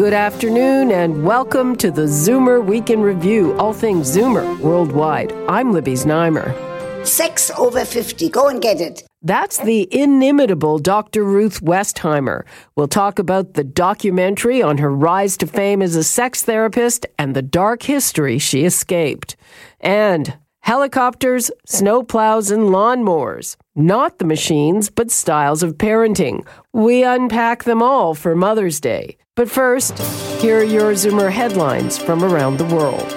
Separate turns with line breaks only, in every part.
Good afternoon and welcome to the Zoomer Week in Review, all things Zoomer worldwide. I'm Libby Znaimer.
Sex over 50. Go and get it.
That's the inimitable Dr. Ruth Westheimer. We'll talk about the documentary on her rise to fame as a sex therapist and the dark history she escaped. And helicopters, snowplows, and lawnmowers. Not the machines, but styles of parenting. We unpack them all for Mother's Day. But first, here are your Zoomer headlines from around the world.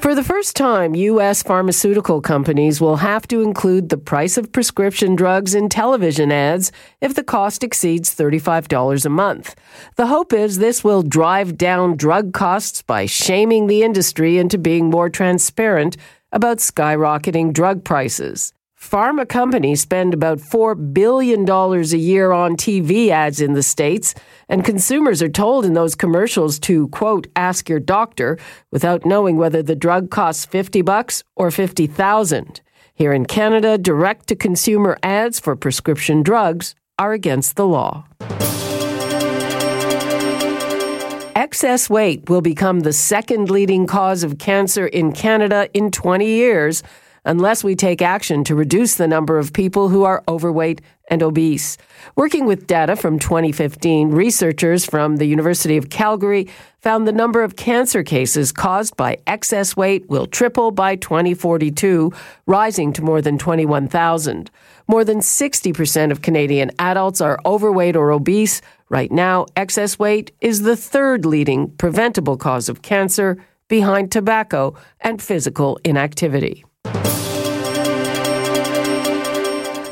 For the first time, U.S. pharmaceutical companies will have to include the price of prescription drugs in television ads if the cost exceeds $35 a month. The hope is this will drive down drug costs by shaming the industry into being more transparent about skyrocketing drug prices. Pharma companies spend about $4 billion a year on TV ads in the States, and consumers are told in those commercials to, quote, ask your doctor without knowing whether the drug costs 50 bucks or 50,000. Here in Canada, direct to consumer ads for prescription drugs are against the law. Excess weight will become the second leading cause of cancer in Canada in 20 years unless we take action to reduce the number of people who are overweight and obese. Working with data from 2015, researchers from the University of Calgary found the number of cancer cases caused by excess weight will triple by 2042, rising to more than 21,000. More than 60% of Canadian adults are overweight or obese. Right now, excess weight is the third leading preventable cause of cancer behind tobacco and physical inactivity.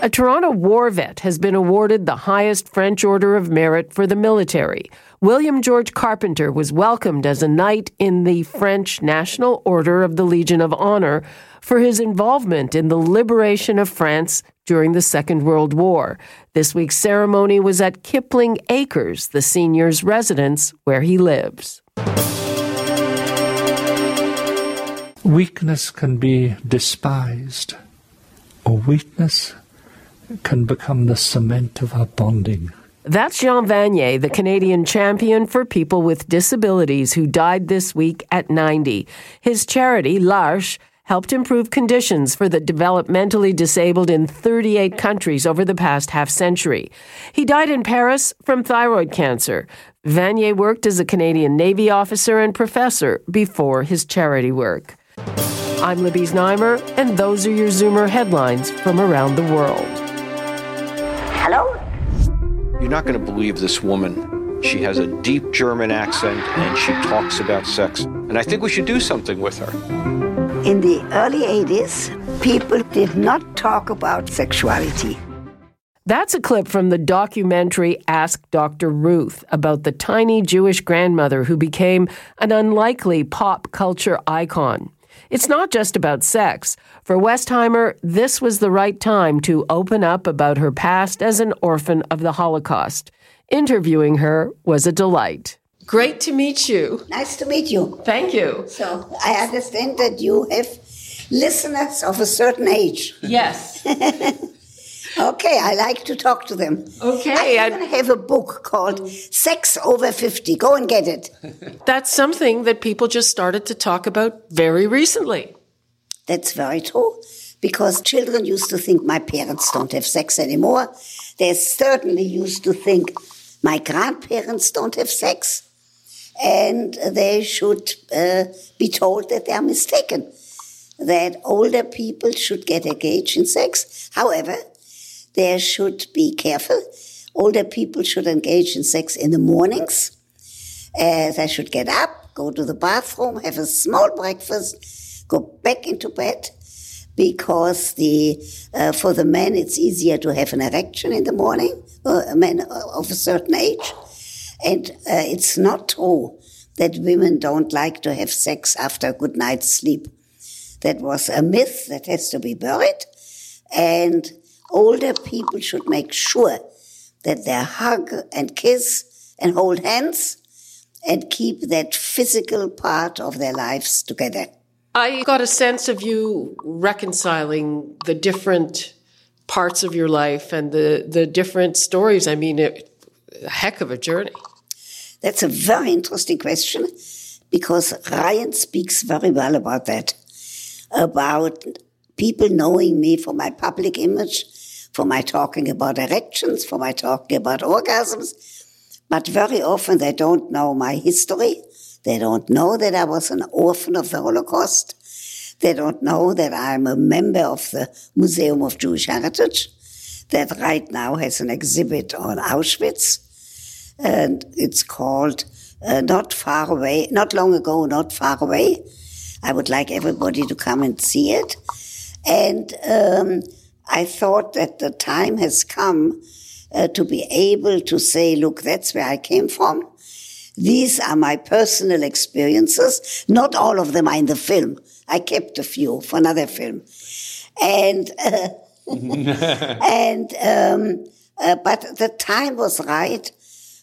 A Toronto war vet has been awarded the highest French Order of Merit for the military. William George Carpenter was welcomed as a knight in the French National Order of the Legion of Honor for his involvement in the liberation of France during the Second World War. This week's ceremony was at Kipling Acres, the senior's residence where he lives.
Weakness can be despised, or weakness can become the cement of our bonding.
That's Jean Vanier, the Canadian champion for people with disabilities who died this week at 90. His charity, L'Arche, helped improve conditions for the developmentally disabled in 38 countries over the past half century. He died in Paris from thyroid cancer. Vanier worked as a Canadian Navy officer and professor before his charity work. I'm Libby Znaimer, and those are your Zoomer headlines from around the world.
Hello?
You're not going to believe this woman. She has a deep German accent and she talks about sex. And I think we should do something with her.
In the early 80s, people did not talk about sexuality.
That's a clip from the documentary Ask Dr. Ruth about the tiny Jewish grandmother who became an unlikely pop culture icon. It's not just about sex. For Westheimer, this was the right time to open up about her past as an orphan of the Holocaust. Interviewing her was a delight. Great to meet you.
Nice to meet you.
Thank you.
So, I understand that you have listeners of a certain age.
Yes.
Okay, I like to talk to them.
Okay,
I even have a book called Sex Over 50. Go and get it.
That's something that people just started to talk about very recently.
That's very true. Because children used to think my parents don't have sex anymore. They certainly used to think my grandparents don't have sex. And they should uh, be told that they are mistaken. That older people should get engaged in sex. However, they should be careful. Older people should engage in sex in the mornings. Uh, they should get up, go to the bathroom, have a small breakfast, go back into bed. because the uh, for the men it's easier to have an erection in the morning, uh, a man of a certain age, and uh, it's not true that women don't like to have sex after a good night's sleep. That was a myth that has to be buried, and older people should make sure that they hug and kiss and hold hands and keep that physical part of their lives together.
I got a sense of you reconciling the different parts of your life and the, the different stories. I mean, it, a heck of a journey.
That's a very interesting question because Ryan speaks very well about that, about people knowing me for my public image, for my talking about erections, for my talking about orgasms, but very often they don't know my history. They don't know that I was an orphan of the Holocaust. They don't know that I'm a member of the Museum of Jewish Heritage that right now has an exhibit on Auschwitz. And it's called uh, Not Far Away, Not Long Ago, Not Far Away. I would like everybody to come and see it. And um, I thought that the time has come uh, to be able to say, look, that's where I came from. These are my personal experiences. Not all of them are in the film. I kept a few for another film. And, uh, and, um, uh, but the time was right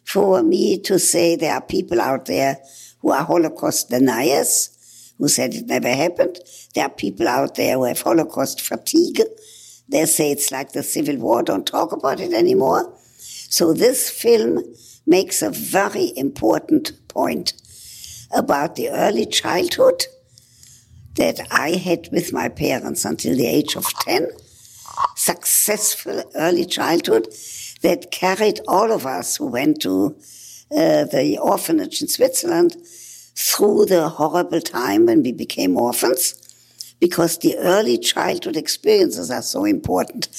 for me to say there are people out there who are Holocaust deniers, who said it never happened. There are people out there who have Holocaust fatigue. They say it's like the Civil War, don't talk about it anymore. So this film makes a very important point about the early childhood that I had with my parents until the age of 10. Successful early childhood that carried all of us who went to uh, the orphanage in Switzerland through the horrible time when we became orphans because the early childhood experiences are so important.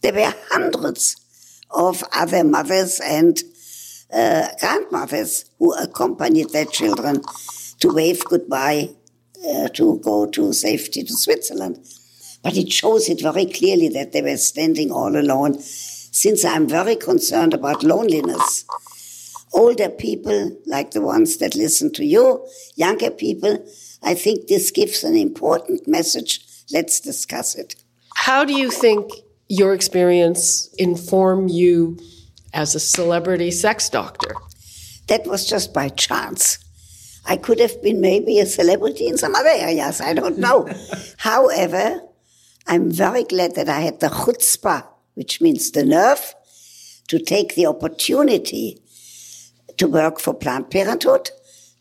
There were hundreds of other mothers and uh, grandmothers who accompanied their children to wave goodbye, uh, to go to safety to Switzerland. But it shows it very clearly that they were standing all alone, since I'm very concerned about loneliness. Older people, like the ones that listen to you, younger people, I think this gives an important message. Let's discuss it.
How do you think your experience inform you as a celebrity sex doctor?
That was just by chance. I could have been maybe a celebrity in some other areas. I don't know. However, I'm very glad that I had the chutzpah, which means the nerve, to take the opportunity to work for Planned Parenthood,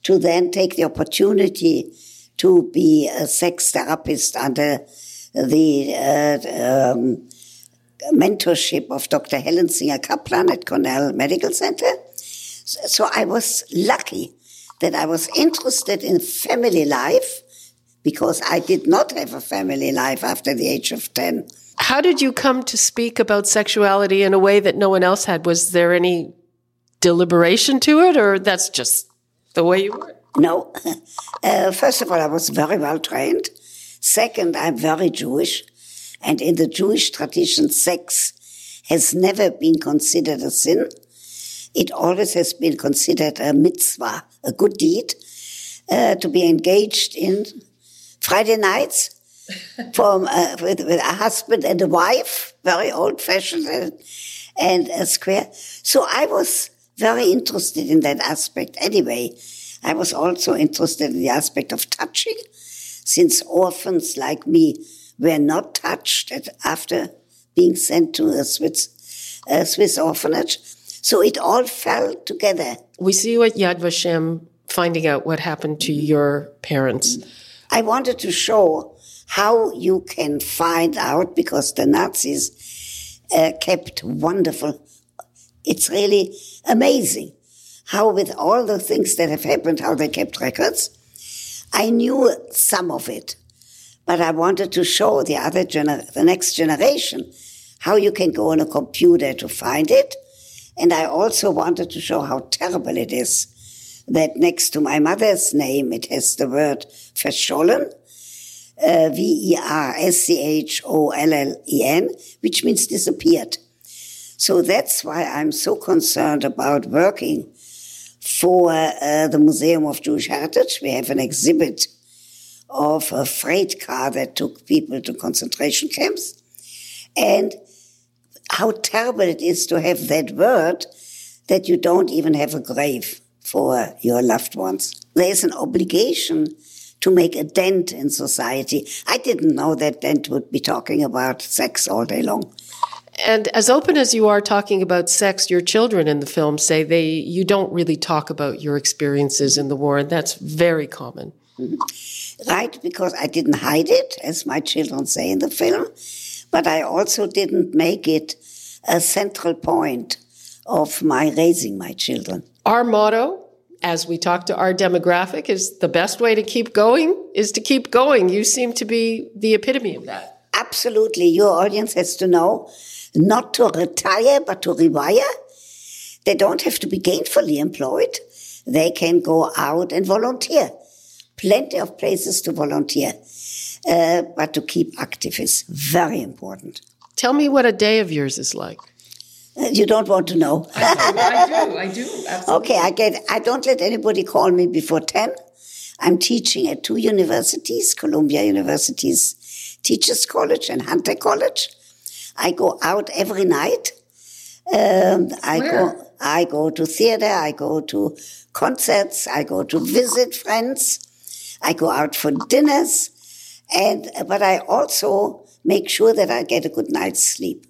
to then take the opportunity to be a sex therapist under the uh, um, mentorship of Dr. Helen Singer Kaplan at Cornell Medical Center. So I was lucky that I was interested in family life because I did not have a family life after the age of 10.
How did you come to speak about sexuality in a way that no one else had? Was there any deliberation to it, or that's just the way you were?
No. Uh, first of all, I was very well trained. Second, I'm very Jewish. And in the Jewish tradition, sex has never been considered a sin. It always has been considered a mitzvah, a good deed, uh, to be engaged in Friday nights from, uh, with, with, a husband and a wife, very old fashioned and, and a square. So I was very interested in that aspect anyway. I was also interested in the aspect of touching, since orphans like me were not touched after being sent to a Swiss, a Swiss orphanage. So it all fell together.
We see you at Yad Vashem finding out what happened to your parents.
I wanted to show how you can find out because the Nazis uh, kept wonderful. It's really amazing how with all the things that have happened, how they kept records. I knew some of it, but I wanted to show the other gener- the next generation how you can go on a computer to find it. And I also wanted to show how terrible it is that next to my mother's name, it has the word verschollen, uh, V E R S C H O L L E N, which means disappeared. So that's why I'm so concerned about working for uh, the Museum of Jewish Heritage. We have an exhibit of a freight car that took people to concentration camps. And how terrible it is to have that word that you don't even have a grave for your loved ones. There's an obligation to make a dent in society. I didn't know that dent would be talking about sex all day long.
And as open as you are talking about sex, your children in the film say they you don't really talk about your experiences in the war, and that's very common.
Mm-hmm. Right, because I didn't hide it, as my children say in the film, but I also didn't make it a central point of my raising my children.
Our motto, as we talk to our demographic, is the best way to keep going is to keep going. You seem to be the epitome of that.
Absolutely. Your audience has to know not to retire, but to rewire. They don't have to be gainfully employed. They can go out and volunteer. Plenty of places to volunteer. Uh, but to keep active is very important.
Tell me what a day of yours is like.
Uh, you don't want to know.
I do. I do. I do. Absolutely.
Okay, I get. I don't let anybody call me before ten. I'm teaching at two universities, Columbia University's Teachers College and Hunter College. I go out every night. Um, I
Where?
go. I go to theater. I go to concerts. I go to visit friends. I go out for dinners, and but I also make sure that I get a good night's sleep.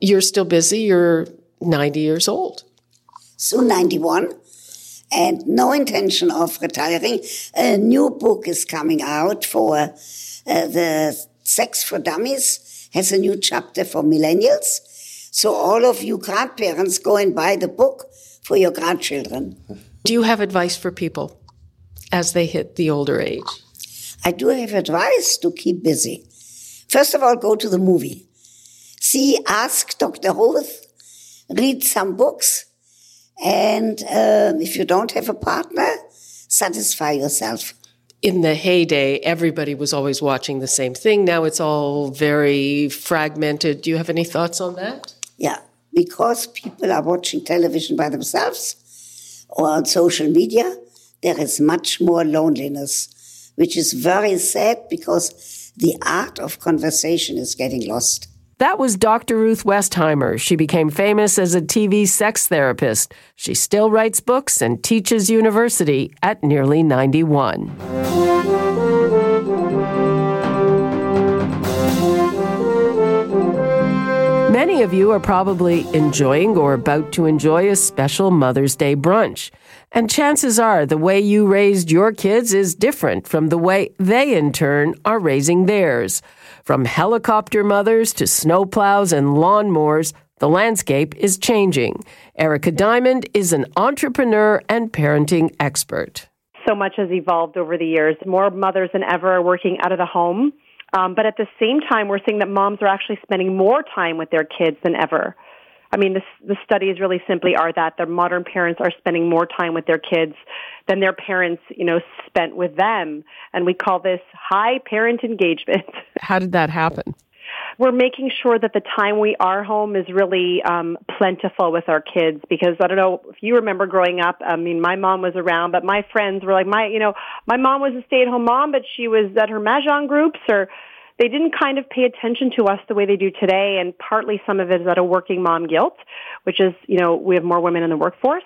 You're still busy. You're 90 years old.
Soon 91, and no intention of retiring. A new book is coming out for uh, the Sex for Dummies has a new chapter for millennials. So all of you grandparents go and buy the book for your grandchildren.
Do you have advice for people as they hit the older age?
I do have advice to keep busy. First of all, go to the movie. See, ask Dr. Ruth, read some books, and um, if you don't have a partner, satisfy yourself.
In the heyday, everybody was always watching the same thing. Now it's all very fragmented. Do you have any thoughts on that?
Yeah, because people are watching television by themselves or on social media, there is much more loneliness, which is very sad because the art of conversation is getting lost.
That was Dr. Ruth Westheimer. She became famous as a TV sex therapist. She still writes books and teaches university at nearly 91. Of you are probably enjoying or about to enjoy a special Mother's Day brunch. And chances are the way you raised your kids is different from the way they, in turn, are raising theirs. From helicopter mothers to snowplows and lawnmowers, the landscape is changing. Erica Diamond is an entrepreneur and parenting expert.
So much has evolved over the years. More mothers than ever are working out of the home. Um, but at the same time, we're seeing that moms are actually spending more time with their kids than ever. I mean, the, the studies really simply are that the modern parents are spending more time with their kids than their parents, you know, spent with them. And we call this high parent engagement.
How did that happen?
We're making sure that the time we are home is really um, plentiful with our kids because I don't know if you remember growing up. I mean, my mom was around, but my friends were like, my, you know, my mom was a stay-at-home mom, but she was at her mahjong groups or they didn't kind of pay attention to us the way they do today. And partly some of it is out of working mom guilt, which is, you know, we have more women in the workforce.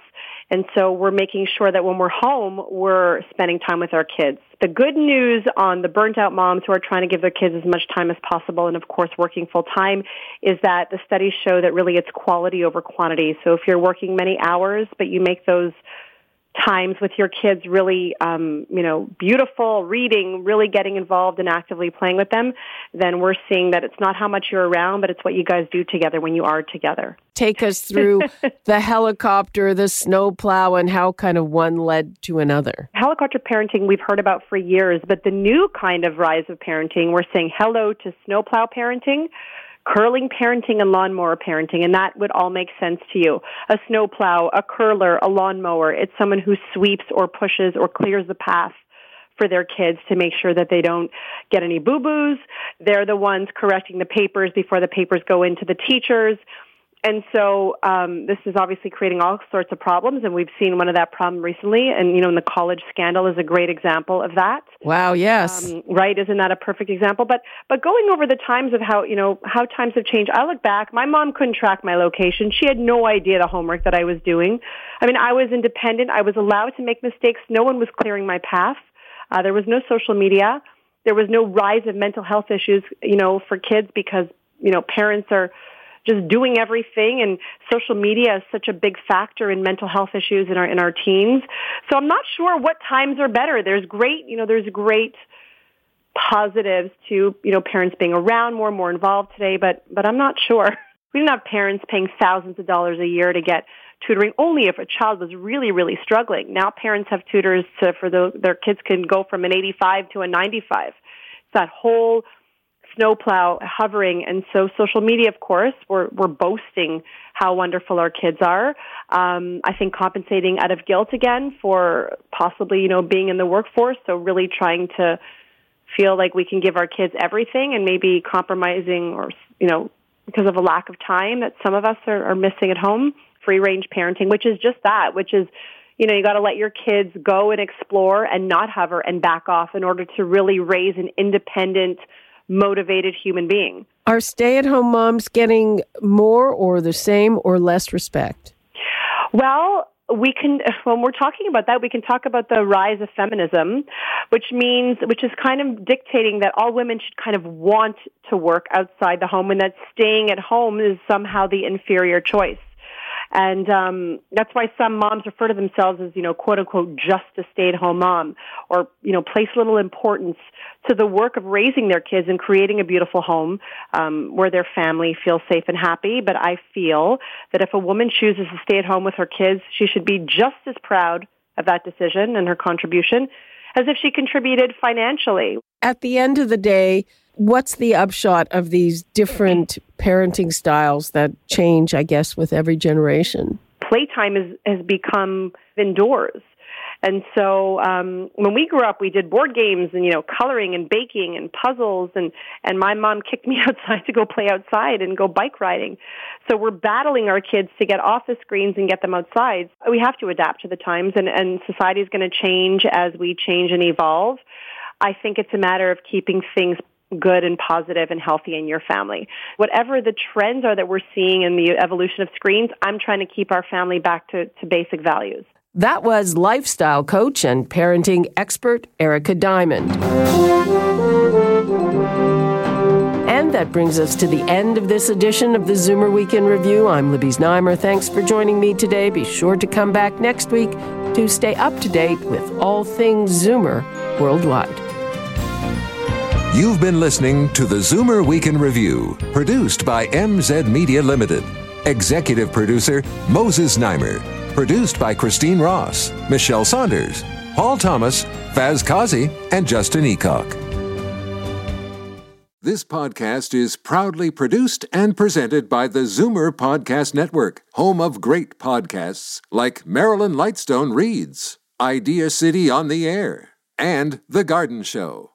And so we're making sure that when we're home, we're spending time with our kids. The good news on the burnt out moms who are trying to give their kids as much time as possible and of course working full time is that the studies show that really it's quality over quantity. So if you're working many hours, but you make those times with your kids really um, you know beautiful reading really getting involved and actively playing with them then we're seeing that it's not how much you're around but it's what you guys do together when you are together
Take us through the helicopter, the snowplow, and how kind of one led to another.
helicopter parenting we've heard about for years but the new kind of rise of parenting we're saying hello to snowplow parenting curling parenting and lawnmower parenting, and that would all make sense to you. A snowplow, a curler, a lawnmower. It's someone who sweeps or pushes or clears the path for their kids to make sure that they don't get any boo-boos. They're the ones correcting the papers before the papers go into the teachers and so um, this is obviously creating all sorts of problems, and we've seen one of that problem recently. And you know, the college scandal is a great example of that.
Wow, yes,
um, right? Isn't that a perfect example? But but going over the times of how you know how times have changed. I look back. My mom couldn't track my location. She had no idea the homework that I was doing. I mean, I was independent. I was allowed to make mistakes. No one was clearing my path. Uh, there was no social media. There was no rise of mental health issues, you know, for kids because you know parents are just doing everything and social media is such a big factor in mental health issues in our in our teens. So I'm not sure what times are better. There's great, you know, there's great positives to, you know, parents being around more, more involved today, but but I'm not sure. We didn't have parents paying thousands of dollars a year to get tutoring only if a child was really, really struggling. Now parents have tutors to, for the, their kids can go from an 85 to a 95. It's that whole snowplow hovering. And so social media, of course, we're, we're boasting how wonderful our kids are. Um, I think compensating out of guilt again for possibly, you know, being in the workforce. So really trying to feel like we can give our kids everything and maybe compromising or, you know, because of a lack of time that some of us are, are missing at home. Free range parenting, which is just that, which is you know, you got to let your kids go and explore and not hover and back off in order to really raise an independent, motivated human being.
Are stay at home moms getting more or the same or less respect?
Well, we can when we're talking about that we can talk about the rise of feminism which means which is kind of dictating that all women should kind of want to work outside the home and that staying at home is somehow the inferior choice and um, that's why some moms refer to themselves as, you know, quote unquote, just a stay at home mom or, you know, place little importance to the work of raising their kids and creating a beautiful home um, where their family feels safe and happy. But I feel that if a woman chooses to stay at home with her kids, she should be just as proud of that decision and her contribution as if she contributed financially.
At the end of the day, what's the upshot of these different parenting styles that change, I guess, with every generation?
Playtime is, has become indoors. And so um, when we grew up, we did board games and you know coloring and baking and puzzles and and my mom kicked me outside to go play outside and go bike riding. So we're battling our kids to get off the screens and get them outside. We have to adapt to the times, and and society is going to change as we change and evolve. I think it's a matter of keeping things good and positive and healthy in your family. Whatever the trends are that we're seeing in the evolution of screens, I'm trying to keep our family back to, to basic values.
That was lifestyle coach and parenting expert Erica Diamond. And that brings us to the end of this edition of the Zoomer Week in Review. I'm Libby Znaimer. Thanks for joining me today. Be sure to come back next week to stay up to date with all things Zoomer worldwide.
You've been listening to the Zoomer Week in Review, produced by MZ Media Limited. Executive producer Moses Znaimer. Produced by Christine Ross, Michelle Saunders, Paul Thomas, Faz Kazi, and Justin Eacock. This podcast is proudly produced and presented by the Zoomer Podcast Network, home of great podcasts like Marilyn Lightstone Reads, Idea City on the Air, and The Garden Show.